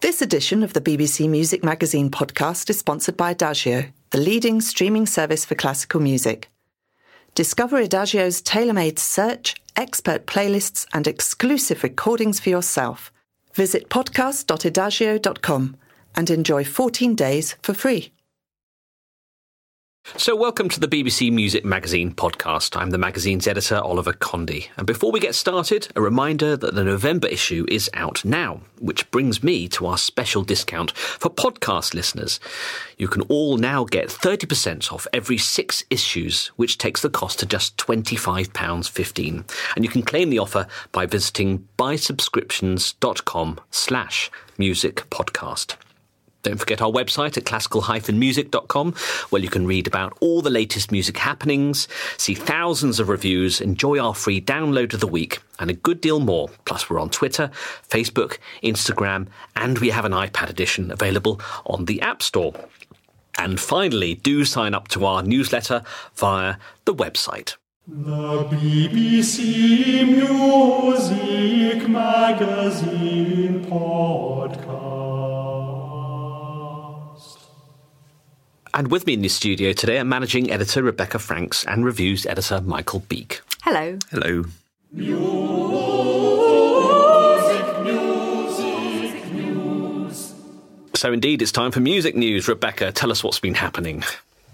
This edition of the BBC Music Magazine podcast is sponsored by Idagio, the leading streaming service for classical music. Discover Idagio's tailor-made search, expert playlists, and exclusive recordings for yourself. Visit podcast.idagio.com and enjoy 14 days for free. So, welcome to the BBC Music Magazine podcast. I'm the magazine's editor, Oliver Condy. And before we get started, a reminder that the November issue is out now, which brings me to our special discount for podcast listeners. You can all now get 30% off every six issues, which takes the cost to just £25.15. And you can claim the offer by visiting buysubscriptions.com slash music podcast. Don't forget our website at classical-music.com, where you can read about all the latest music happenings, see thousands of reviews, enjoy our free download of the week, and a good deal more. Plus, we're on Twitter, Facebook, Instagram, and we have an iPad edition available on the App Store. And finally, do sign up to our newsletter via the website. The BBC Music Magazine Podcast. And with me in the studio today are managing editor Rebecca Franks and reviews editor Michael Beek. Hello. Hello. So, indeed, it's time for music news. Rebecca, tell us what's been happening.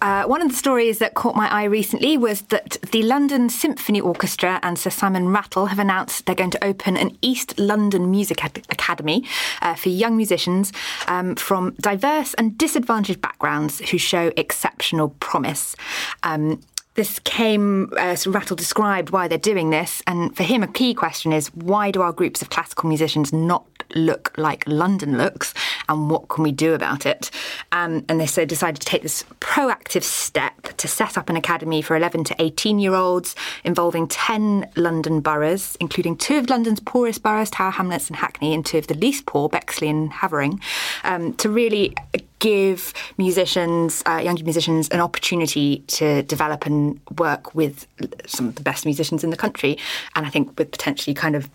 Uh, one of the stories that caught my eye recently was that the London Symphony Orchestra and Sir Simon Rattle have announced they're going to open an East London Music Ad- Academy uh, for young musicians um, from diverse and disadvantaged backgrounds who show exceptional promise. Um, this came, uh, Rattle described why they're doing this, and for him, a key question is why do our groups of classical musicians not look like London looks, and what can we do about it? Um, and they so decided to take this proactive step to set up an academy for 11 to 18 year olds involving 10 London boroughs, including two of London's poorest boroughs, Tower Hamlets and Hackney, and two of the least poor, Bexley and Havering, um, to really give musicians, uh, young musicians, an opportunity to develop and work with some of the best musicians in the country. And I think with potentially kind of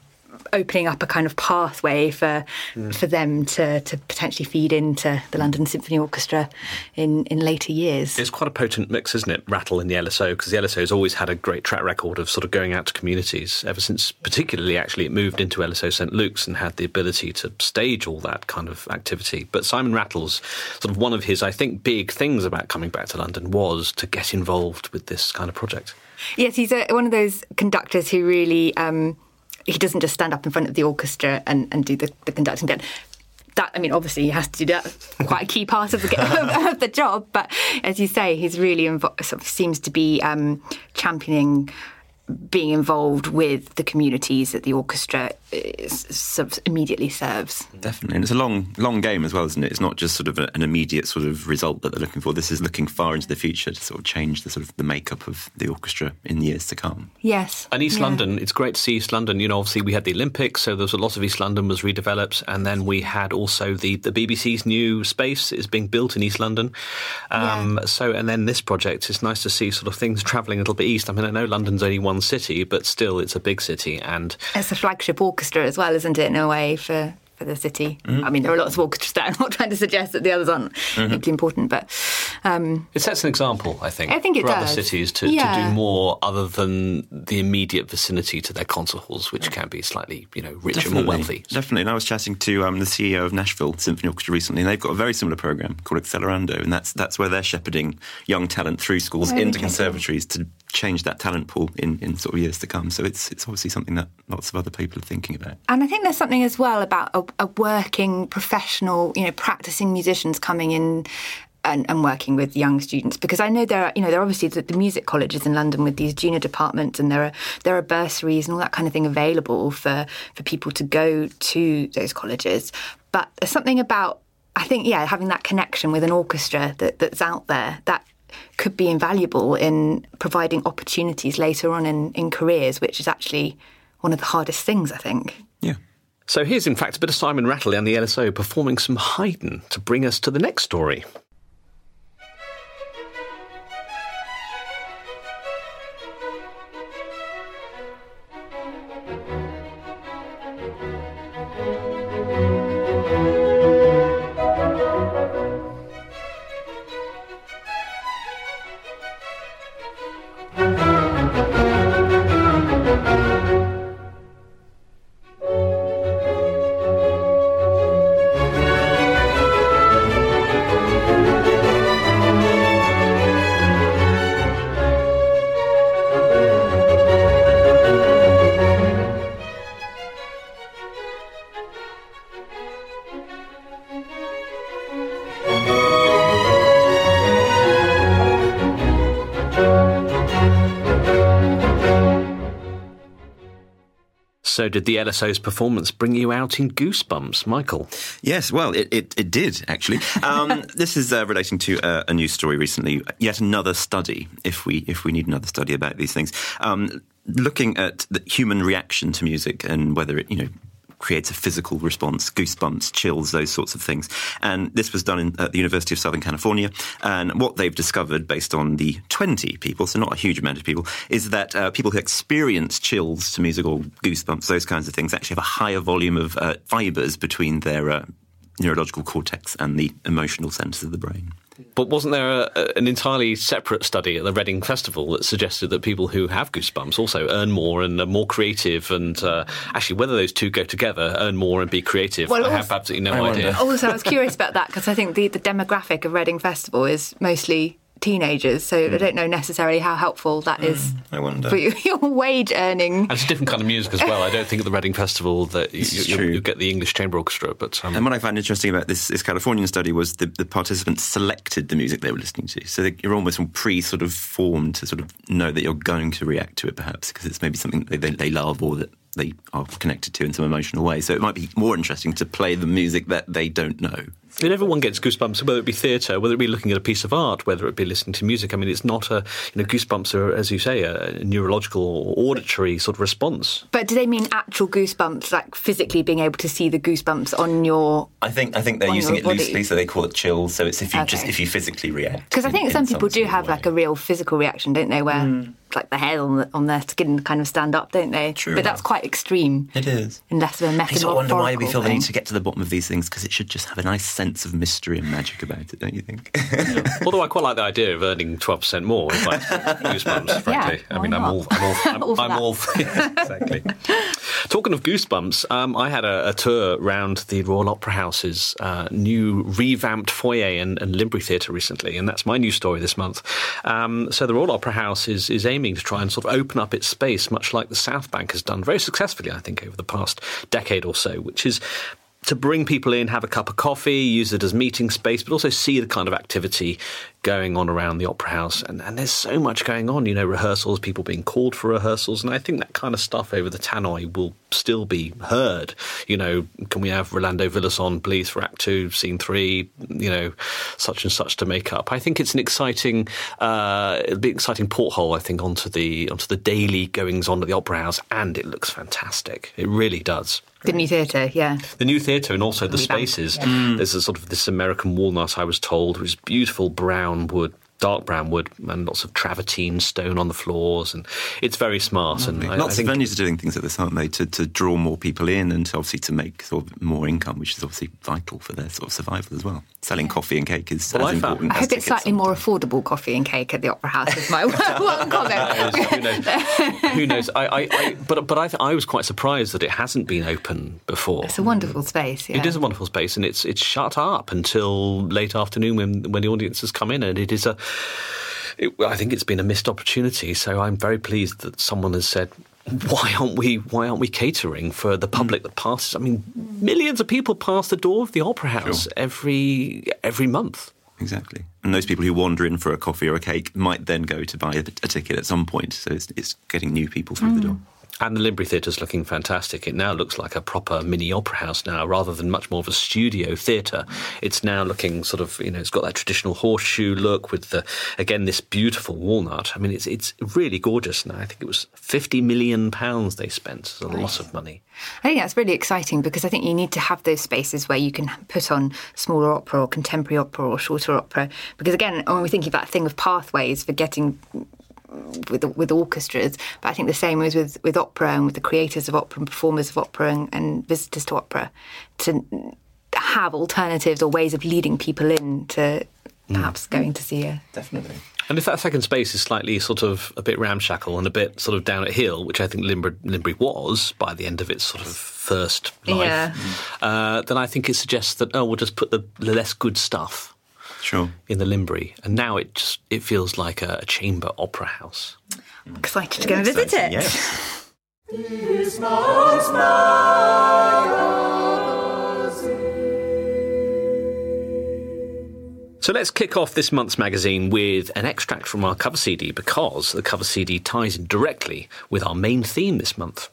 opening up a kind of pathway for for them to, to potentially feed into the London Symphony Orchestra in, in later years. It's quite a potent mix, isn't it? Rattle and the LSO, because the LSO has always had a great track record of sort of going out to communities ever since, particularly actually, it moved into LSO St Luke's and had the ability to stage all that kind of activity. But Simon Rattle's sort of one of his, I think, big things about coming back to London was to get involved with this kind of project. Yes, he's a, one of those conductors who really um, he doesn't just stand up in front of the orchestra and, and do the, the conducting bit. That I mean, obviously he has to do that. Quite a key part of the of the job. But as you say, he's really invo- sort of seems to be um, championing being involved with the communities that the orchestra is, sort immediately serves. Definitely, and it's a long, long game as well, isn't it? It's not just sort of a, an immediate sort of result that they're looking for. This is looking far into the future to sort of change the sort of the makeup of the orchestra in the years to come. Yes, And East Yeah. London, it's great to see East London. You know, obviously we had the Olympics, so there was a lot of East London was redeveloped, and then we had also the the BBC's new space is being built in East London. Um, So, and then this project, it's nice to see sort of things travelling a little bit east. I mean, I know London's only one city, but still, it's a big city, and It's a flagship orchestra as well, isn't it, in a way, for, for the city? I mean, there are lots of orchestras there. I'm not trying to suggest that the others aren't equally important, but um, It sets an example, I think, I think it for other does. cities to, to do more other than the immediate vicinity to their concert halls, which can be slightly, you know, richer, more wealthy. Definitely. And I was chatting to um, the CEO of Nashville Symphony Orchestra recently, and they've got a very similar program called Accelerando, and that's that's where they're shepherding young talent through schools Oh, into interesting. conservatories to change that talent pool in, in sort of years to come. So it's it's obviously something that lots of other people are thinking about. And I think there's something as well about a, a working professional, you know, practicing musicians coming in and, and working with young students because I know there are, you know, there are obviously the, the music colleges in London with these junior departments and there are there are bursaries and all that kind of thing available for for people to go to those colleges. But there's something about I think yeah, having that connection with an orchestra that, that's out there that could be invaluable in providing opportunities later on in, in careers, which is actually one of the hardest things, I think. Yeah. So here's, in fact, a bit of Simon Rattle and the LSO performing some Haydn to bring us to the next story. So, did the LSO's performance bring you out in goosebumps, Michael? Yes, well, it, it, it did actually. Um, this is uh, relating to uh, a news story recently. Yet another study, if we if we need another study about these things, um, looking at the human reaction to music and whether it you know creates a physical response, goosebumps, chills, those sorts of things. And this was done in, at the University of Southern California. And what they've discovered, based on the 20 people, so not a huge amount of people, is that uh, people who experience chills to music or goosebumps, those kinds of things, actually have a higher volume of uh, fibres between their uh, neurological cortex and the emotional centres of the brain. But wasn't there a, a- an entirely separate study at the Reading Festival that suggested that people who have goosebumps also earn more and are more creative? And uh, actually, whether those two go together, earn more and be creative, Well, I have absolutely no I idea. Also, I was curious about that because I think the, the demographic of Reading Festival is mostly teenagers, so I don't know necessarily how helpful that is I wonder. for your wage earning. And it's a different kind of music as well. I don't think at the Reading Festival that you, This is you, you get the English Chamber Orchestra, but um, And what I found interesting about this, this Californian study was the, the participants selected the music they were listening to. So they, you're almost pre sort of formed to sort of know that you're going to react to it, perhaps, because it's maybe something that they, they love or that they are connected to in some emotional way. So it might be more interesting to play the music that they don't know. And everyone gets goosebumps, whether it be theatre, whether it be looking at a piece of art, whether it be listening to music. I mean, it's not a, you know, goosebumps are, as you say, a neurological or auditory sort of response. But do they mean actual goosebumps, like physically being able to see the goosebumps on your? I think I think they're using it body. loosely, so they call it chills. So it's if you Okay. just if you physically react. Because I think in some people do have way. like a real physical reaction, don't they? Where hmm. Like the hair on, the, on their skin kind of stand up, don't they? True But that's quite extreme. It is. In less of a I metaphorical sort of wonder why we feel the need to get to the bottom of these things because it should just have a nice sense of mystery and magic about it, don't you think? Although I quite like the idea of earning 12% more if I goosebumps, frankly. I why mean, I'm all, I'm all, I'm, All for I'm all yeah, exactly. Talking of goosebumps, um, I had a, a tour round the Royal Opera House's uh, new revamped foyer and, and Linbury Theatre recently, and that's my new story this month. Um, so the Royal Opera House is, is aiming to try and sort of open up its space, much like the South Bank has done very successfully, I think, over the past decade or so, which is to bring people in, have a cup of coffee, use it as meeting space, but also see the kind of activity going on around the opera house. And, and there's so much going on, you know, rehearsals, people being called for rehearsals. And I think that kind of stuff over the tannoy will still be heard. You know, can we have Rolando Villazón, please, for Act Two, Scene Three, you know, such and such to make up. I think it's an exciting, uh, it'll be an exciting porthole, I think, onto the, onto the daily goings on at the opera house. And it looks fantastic. It really does. The new theatre, yeah. The new theatre and also the spaces. yeah. Mm. There's a sort of this American walnut, I was told, which is beautiful brown wood, dark brown wood, and lots of travertine stone on the floors, and it's very smart. And I, I Lots think of venues are doing things like this, aren't they, to, to draw more people in and to obviously to make sort of more income, which is obviously vital for their sort of survival as well. Selling coffee and cake is Well, as I found- important. I hope it's tickets slightly more affordable coffee and cake at the Opera House. Is my one comment. who knows? Who knows? I, I, I, but but I, th- I was quite surprised that it hasn't been open before. It's a wonderful space. Yeah. It is a wonderful space, and it's it's shut up until late afternoon when when the audiences come in, and it is a. It, I think it's been a missed opportunity. So I'm very pleased that someone has said, "Why aren't we? Why aren't we catering for the hmm. public that passes?" I mean, millions of people pass the door of the Opera House Sure. every every month. Exactly. And those people who wander in for a coffee or a cake might then go to buy a, a ticket at some point. So it's, it's getting new people through the hmm. door. And the Linbury Theatre's looking fantastic. It now looks like a proper mini opera house now, rather than much more of a studio theatre. It's now looking sort of, you know, it's got that traditional horseshoe look with the, again, this beautiful walnut. I mean, it's it's really gorgeous now. I think it was fifty million pounds they spent. It's a lot of money. I think that's really exciting because I think you need to have those spaces where you can put on smaller opera or contemporary opera or shorter opera. Because again, when we're thinking about that thing of pathways for getting with with orchestras, but I think the same is with, with opera and with the creators of opera and performers of opera and, and visitors to opera to have alternatives or ways of leading people in to perhaps going to see a Definitely. And if that second space is slightly sort of a bit ramshackle and a bit sort of down at heel, which I think Linbury, Linbury was by the end of its sort of first life, Yeah. uh, then I think it suggests that oh, we'll just put the less good stuff Sure. in the Linbury, and now it just it feels like a, a chamber opera house. excited to go and visit it. Yes. So let's kick off this month's magazine with an extract from our cover CD because the cover CD ties in directly with our main theme this month.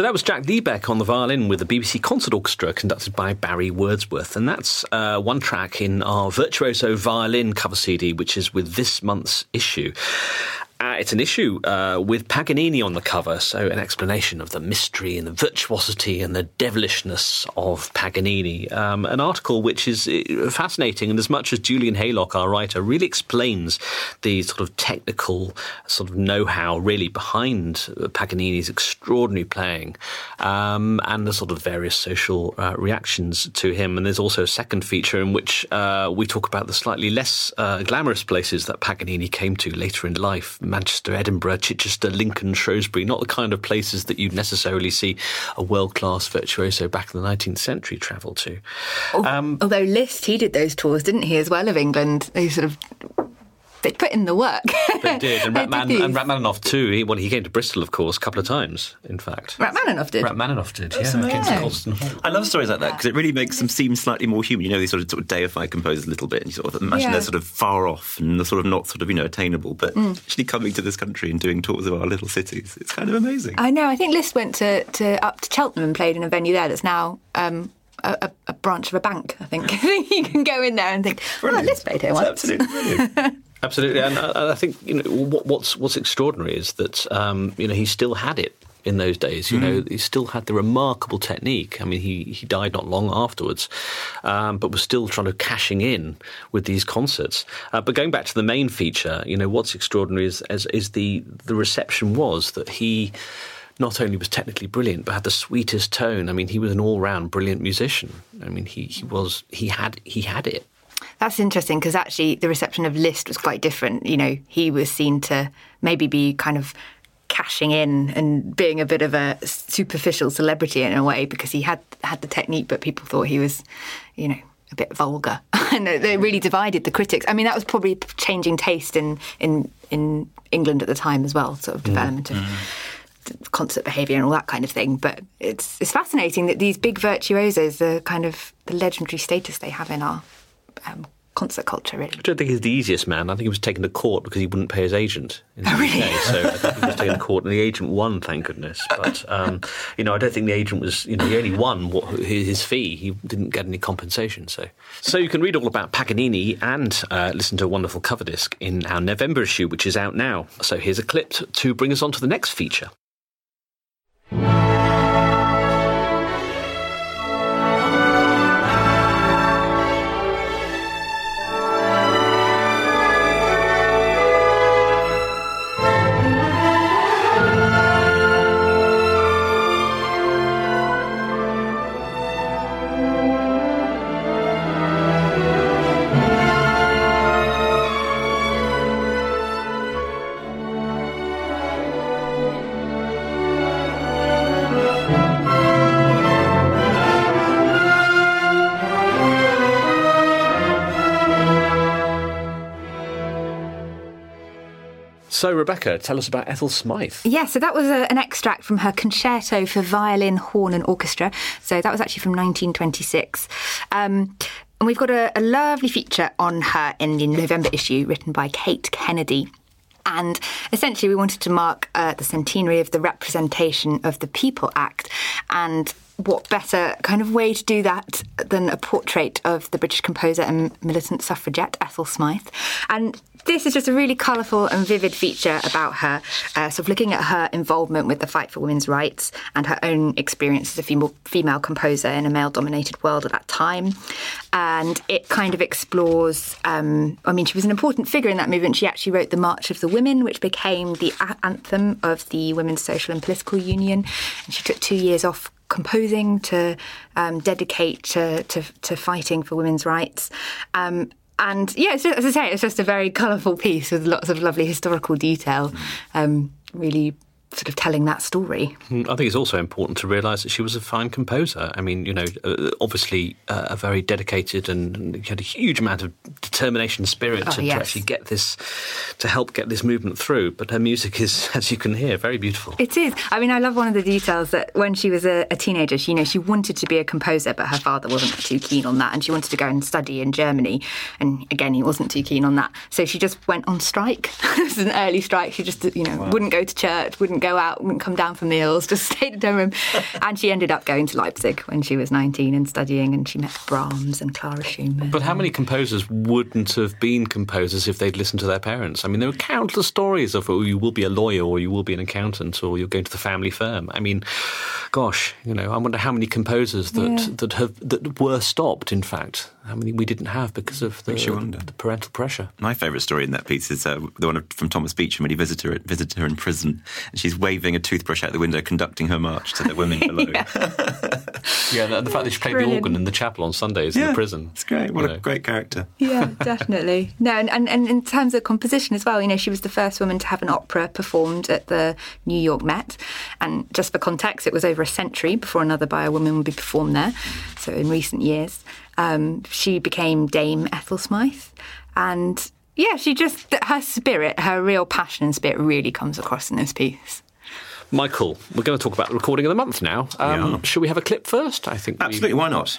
So that was Jack Liebeck on the violin with the BBC Concert Orchestra conducted by Barry Wordsworth. And that's uh, one track in our Virtuoso Violin cover CD, which is with this month's issue. Uh, it's an issue uh, with Paganini on the cover, so an explanation of the mystery and the virtuosity and the devilishness of Paganini. Um, an article which is uh, fascinating, and as much as Julian Haylock, our writer, really explains the sort of technical sort of know-how really behind uh, Paganini's extraordinary playing um, and the sort of various social uh, reactions to him. And there's also a second feature in which uh, we talk about the slightly less glamorous places that Paganini came to later in life. Manchester, Edinburgh, Chichester, Lincoln, Shrewsbury, not the kind of places that you'd necessarily see a world class virtuoso back in the 19th century travel to. Um, although Liszt, he did those tours, didn't he, as well, of England? They sort of they put in the work. They did, and, They Ratman, did and Rachmaninoff too. He, well, he came to Bristol, of course, a couple of times. In fact, Rachmaninoff did. Rachmaninoff did. yeah, came. Colston Hall. I love stories like that because it really makes them seem slightly more human. You know, they sort of, sort of deify composers a little bit, and you sort of imagine Yeah. they're sort of far off and they're sort of not sort of you know attainable, but actually coming to this country and doing tours of our little cities, it's kind of amazing. I know. I think Liszt went to, to up to Cheltenham and played in a venue there that's now um, a, a, a branch of a bank. I think you can go in there and think, oh, Brilliant. Liszt played here once. absolutely brilliant. Absolutely, and I, I think you know what, what's what's extraordinary is that um, you know he still had it in those days. You know, he still had the remarkable technique. I mean, he he died not long afterwards, um, but was still trying to cashing in with these concerts. Uh, but going back to the main feature, you know, what's extraordinary is is, is the the reception was that he. Not only was technically brilliant, but had the sweetest tone. I mean, he was an all-round brilliant musician. I mean, he, he was he had he had it. That's interesting because actually the reception of Liszt was quite different. You know, he was seen to maybe be kind of cashing in and being a bit of a superficial celebrity in a way because he had had the technique, but people thought he was, you know. A bit vulgar, and they really divided the critics. I mean, that was probably changing taste in in in England at the time as well, sort of mm. development of mm. concert behaviour and all that kind of thing. But it's it's fascinating that these big virtuosos, the kind of the legendary status they have in our um, concert culture, really. I don't think he's the easiest man. I think he was taken to court because he wouldn't pay his agent in the Oh, really? UK. So I think he was taken to court, and the agent won, thank goodness. But um, you know, I don't think the agent was. You know, he only won what, his his fee. He didn't get any compensation. So, so you can read all about Paganini and uh, listen to a wonderful cover disc in our November issue, which is out now. So here's a clip to bring us on to the next feature. So, Rebecca, tell us about Ethel Smyth. Yeah, so that was a, an extract from her concerto for violin, horn, and orchestra. So that was actually from 1926. Um, and we've got a, a lovely feature on her in the November issue written by Kate Kennedy. And essentially, we wanted to mark uh, the centenary of the Representation of the People Act. And what better kind of way to do that than a portrait of the British composer and militant suffragette Ethel Smyth? And this is just a really colourful and vivid feature about her, uh, sort of looking at her involvement with the fight for women's rights and her own experience as a female, female composer in a male dominated world at that time. And it kind of explores, um, I mean, she was an important figure in that movement. She actually wrote the March of the Women, which became the anthem of the Women's Social and Political Union. And she took two years off composing to um, dedicate to, to, to fighting for women's rights. Um, and yeah, just, as I say, it's just a very colourful piece with lots of lovely historical detail, um, really sort of telling that story. I think it's also important to realise that she was a fine composer. I mean, you know, uh, obviously uh, a very dedicated and had a huge amount of determination and spirit Oh, to, yes. to actually get this, to help get this movement through. But her music is, as you can hear, very beautiful. It is. I mean, I love one of the details that when she was a, a teenager, she, you know, she wanted to be a composer, but her father wasn't too keen on that, and she wanted to go and study in Germany. And again, he wasn't too keen on that, so she just went on strike. this is an early strike. She just, you know, wouldn't go to church, wouldn't go out, wouldn't come down for meals, just stayed in her room. and she ended up going to Leipzig when she was 19 and studying, and she met Brahms and Clara Schumann. But how many composers wouldn't have been composers if they'd listened to their parents? I mean, there are countless stories of, oh, you will be a lawyer, or you will be an accountant, or you're going to the family firm. I mean, gosh, you know, I wonder how many composers that, Yeah. that have that were stopped. In fact, how many we didn't have because of the, Makes the parental pressure. My favourite story in that piece is uh, the one from Thomas Beecham when he visited her, visited her in prison, and she's waving a toothbrush out the window, conducting her march to the women below. Yeah, the, the fact that she played Brilliant. the organ in the chapel on Sundays in the prison. It's great. What a know. great character. Yeah, definitely. No, and, and, and in terms of composition as well, you know, she was the first woman to have an opera performed at the New York Met. And just for context, it was over a century before another by a woman would be performed there. So in recent years, um, she became Dame Ethel Smyth. And Yeah, she just her spirit, her real passion and spirit, really comes across in this piece. Michael, we're going to talk about the recording of the month now. Um, Yeah. Should we have a clip first? I think we- Absolutely, why not?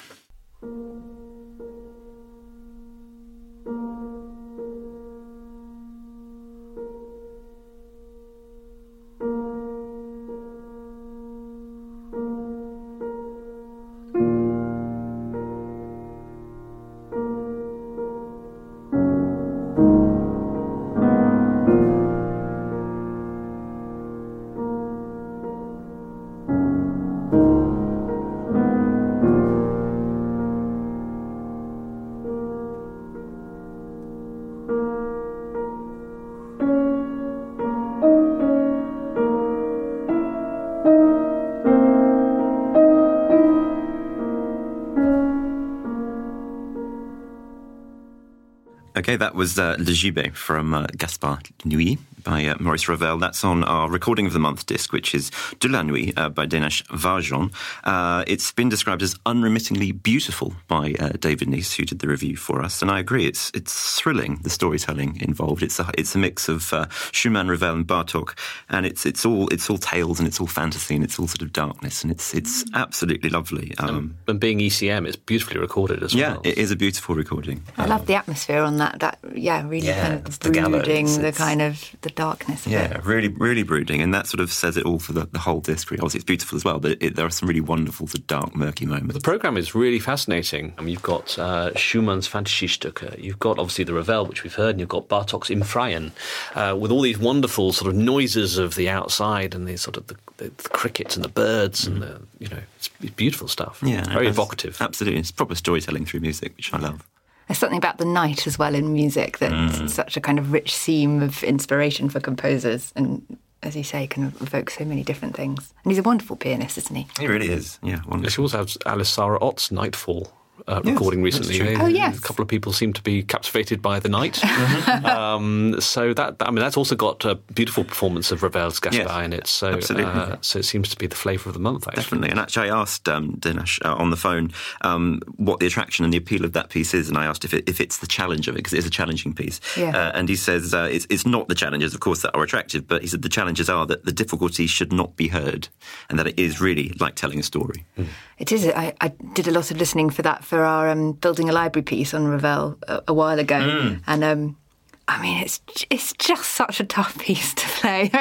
Okay, that was uh, Le Gibet from uh, Gaspard Nuit by uh, Maurice Ravel. That's on our recording of the month disc, which is De la Nuit uh, by Dénes Várjon. Uh, it's been described as unremittingly beautiful by uh, David Nice, who did the review for us, and I agree. It's it's thrilling the storytelling involved. It's a it's a mix of uh, Schumann, Ravel, and Bartok, and it's it's all it's all tales and it's all fantasy and it's all sort of darkness, and it's it's absolutely lovely. Um, And being ECM, it's beautifully recorded as yeah, well. Yeah, it is a beautiful recording. I love the atmosphere on that. That yeah, really Yeah, kind of it's the the gallows, brooding, the it's- kind of the darkness. Yeah, it. really, really brooding, and that sort of says it all for the, the whole disc. Really. Obviously, it's beautiful as well, but it, there are some really wonderful, sort of dark, murky moments. The program is really fascinating. I mean, you've got uh, Schumann's Fantasiestücke, you've got obviously the Ravel, which we've heard, and you've got Bartok's Im Freien, uh, with all these wonderful sort of noises of the outside and the sort of the, the, the crickets and the birds and the you know it's, it's beautiful stuff. Mm. Yeah, very it's- evocative. Absolutely, it's proper storytelling through music, which I love. There's something about the night as well in music that's Mm. such a kind of rich seam of inspiration for composers, and as you say, can evoke so many different things. And he's a wonderful pianist, isn't he? He really is. Yeah, wonderful. She also has Alice Sarah Ott's Nightfall. Uh, Yes, recording that's recently. true. They- Oh, yes. a couple of people seem to be captivated by the night. um, so that I mean, that's also got a beautiful performance of Ravel's Gaspard Yes, in it. So, absolutely. uh, so it seems to be the flavour of the month. Actually. Definitely. And actually, I asked um, Dénes uh, on the phone um, what the attraction and the appeal of that piece is, and I asked if, it, if it's the challenge of it, because it is a challenging piece. Yeah. Uh, and he says uh, it's, it's not the challenges, of course, that are attractive, but he said the challenges are that the difficulty should not be heard, and that it is really like telling a story. It is. I, I did a lot of listening for that for our um, building a library piece on Ravel a, a while ago, Mm. and um, I mean, it's it's just such a tough piece to play.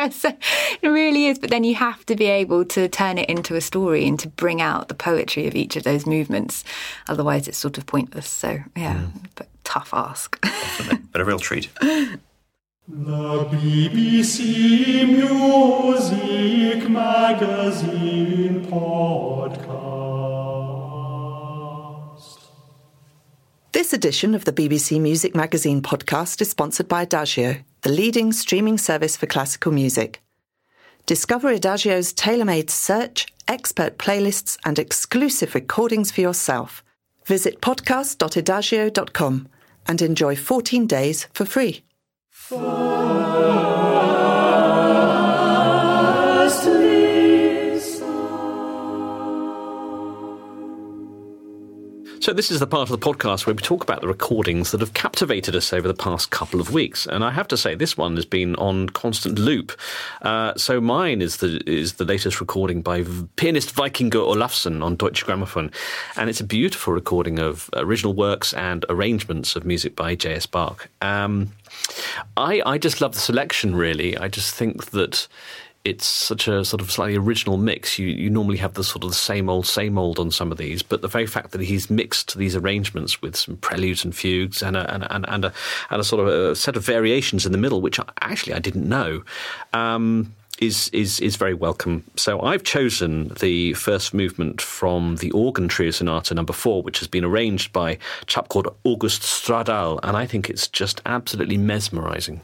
It really is. But then you have to be able to turn it into a story and to bring out the poetry of each of those movements. Otherwise, it's sort of pointless. So yeah, but tough ask. But a real treat. The BBC Music Magazine Podcast. This edition of the BBC Music Magazine podcast is sponsored by Idagio, the leading streaming service for classical music. Discover Idagio's tailor made search, expert playlists, and exclusive recordings for yourself. Visit podcast.idagio.com and enjoy 14 days for free. So this is the part of the podcast where we talk about the recordings that have captivated us over the past couple of weeks, and I have to say this one has been on constant loop. Uh, so mine is the is the latest recording by pianist Víkingur Ólafsson on Deutsche Grammophon, and it's a beautiful recording of original works and arrangements of music by J.S. Bach. Um, I I just love the selection. Really, I just think that it's such a sort of slightly original mix. You you normally have the sort of the same old, same old on some of these, but the very fact that he's mixed these arrangements with some preludes and fugues and a, and, and, and, a, and a sort of a set of variations in the middle, which I, actually I didn't know. Um, is, is is very welcome. So I've chosen the first movement from the organ trio sonata number four, which has been arranged by a chap called August Stradal, and I think it's just absolutely mesmerising.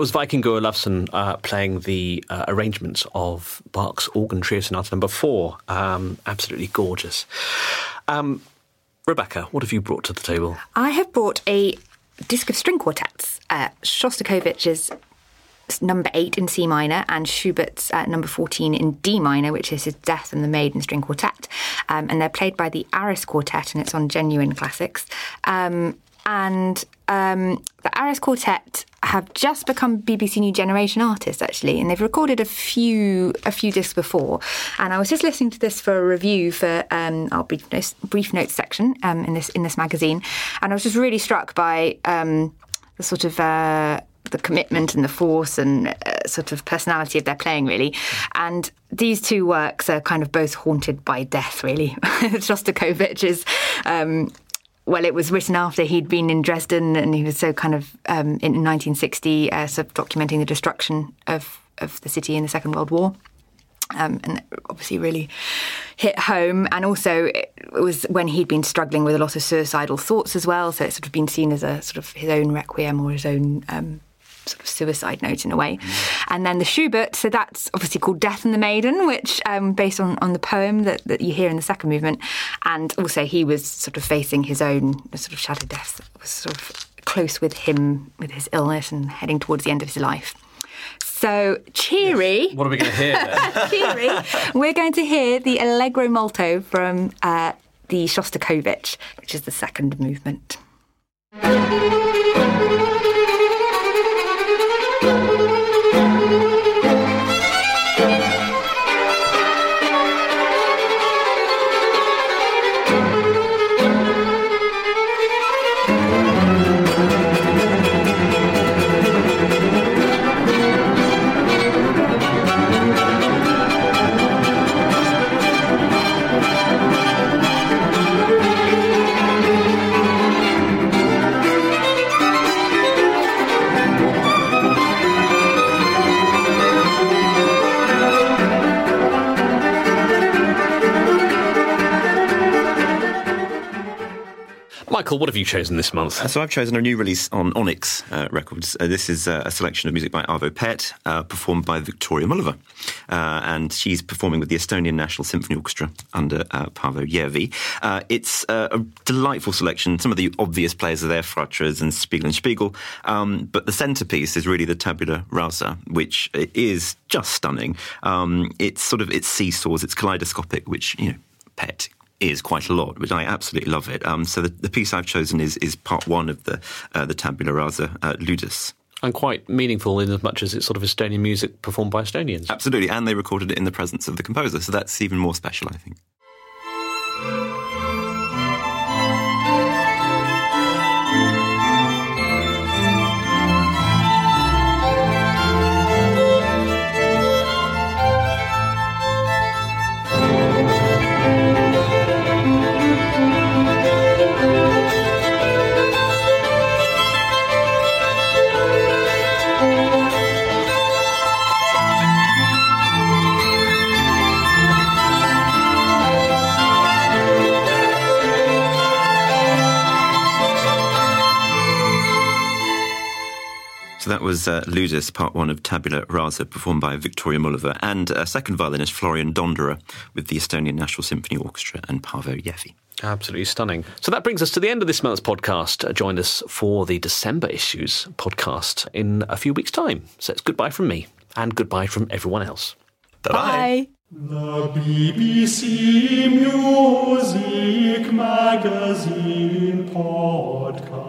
Was Víkingur Ólafsson uh, playing the uh, arrangements of Bach's Organ Trio Sonata Number Four. Um, absolutely gorgeous. Um, Rebecca, what have you brought to the table? I have brought a disc of string quartets. Uh, Shostakovich's number eight in C minor and Schubert's uh, number 14 in D minor, which is his Death and the Maiden string quartet. Um, and they're played by the Aris Quartet, and it's on Genuine Classics. Um, and um, the Aris Quartet have just become BBC New Generation artists actually, and they've recorded a few a few discs before. And I was just listening to this for a review for um, our brief notes, brief notes section um, in this in this magazine, and I was just really struck by um, the sort of. Uh, the commitment and the force and uh, sort of personality of their playing, really. And these two works are kind of both haunted by death, really. Shostakovich is. Um, well, it was written after he'd been in Dresden, and he was so kind of um, in 1960, uh, sort of documenting the destruction of, of the city in the Second World War. Um, and obviously really hit home. And also, it was when he'd been struggling with a lot of suicidal thoughts as well. So it's sort of been seen as a sort of his own requiem or his own um, sort of suicide note in a way. And then the Schubert, so that's obviously called Death and the Maiden, which um, based on, on the poem that, that you hear in the second movement. And also he was sort of facing his own sort of shadow death, was sort of close with him with his illness and heading towards the end of his life. So cheery. Yes. What are we going to hear? cheery. We're going to hear the Allegro molto from uh, the Shostakovich, which is the second movement. Michael, what have you chosen this month? Uh, so I've chosen a new release on Onyx uh, Records. Uh, this is uh, a selection of music by Arvo Pärt, uh, performed by Victoria Mullova. Uh, and she's performing with the Estonian National Symphony Orchestra under Paavo Järvi. it's a delightful selection. Some of the obvious players are there, Fratres and Spiegel im Spiegel. Um, but the centerpiece is really the tabula rasa, which is just stunning. Um, it's sort of, it's seesaws, it's kaleidoscopic, which, you know, Pärt is quite a lot, but I absolutely love it. Um, so the, the, piece I've chosen is is part one of the uh, the tabula rasa, uh, Ludus. And quite meaningful in as much as it's sort of Estonian music performed by Estonians. Absolutely, and they recorded it in the presence of the composer, so that's even more special, I think. Was uh, Ludus, part one of Tabula Rasa, performed by Victoria Mullova, and a second violinist, Florian Donderer, with the Estonian National Symphony Orchestra and Paavo Järvi. Absolutely stunning. So that brings us to the end of this month's podcast. Uh, join us for the December issues podcast in a few weeks' time. So it's goodbye from me and goodbye from everyone else. Bye. The BBC Music Magazine Podcast.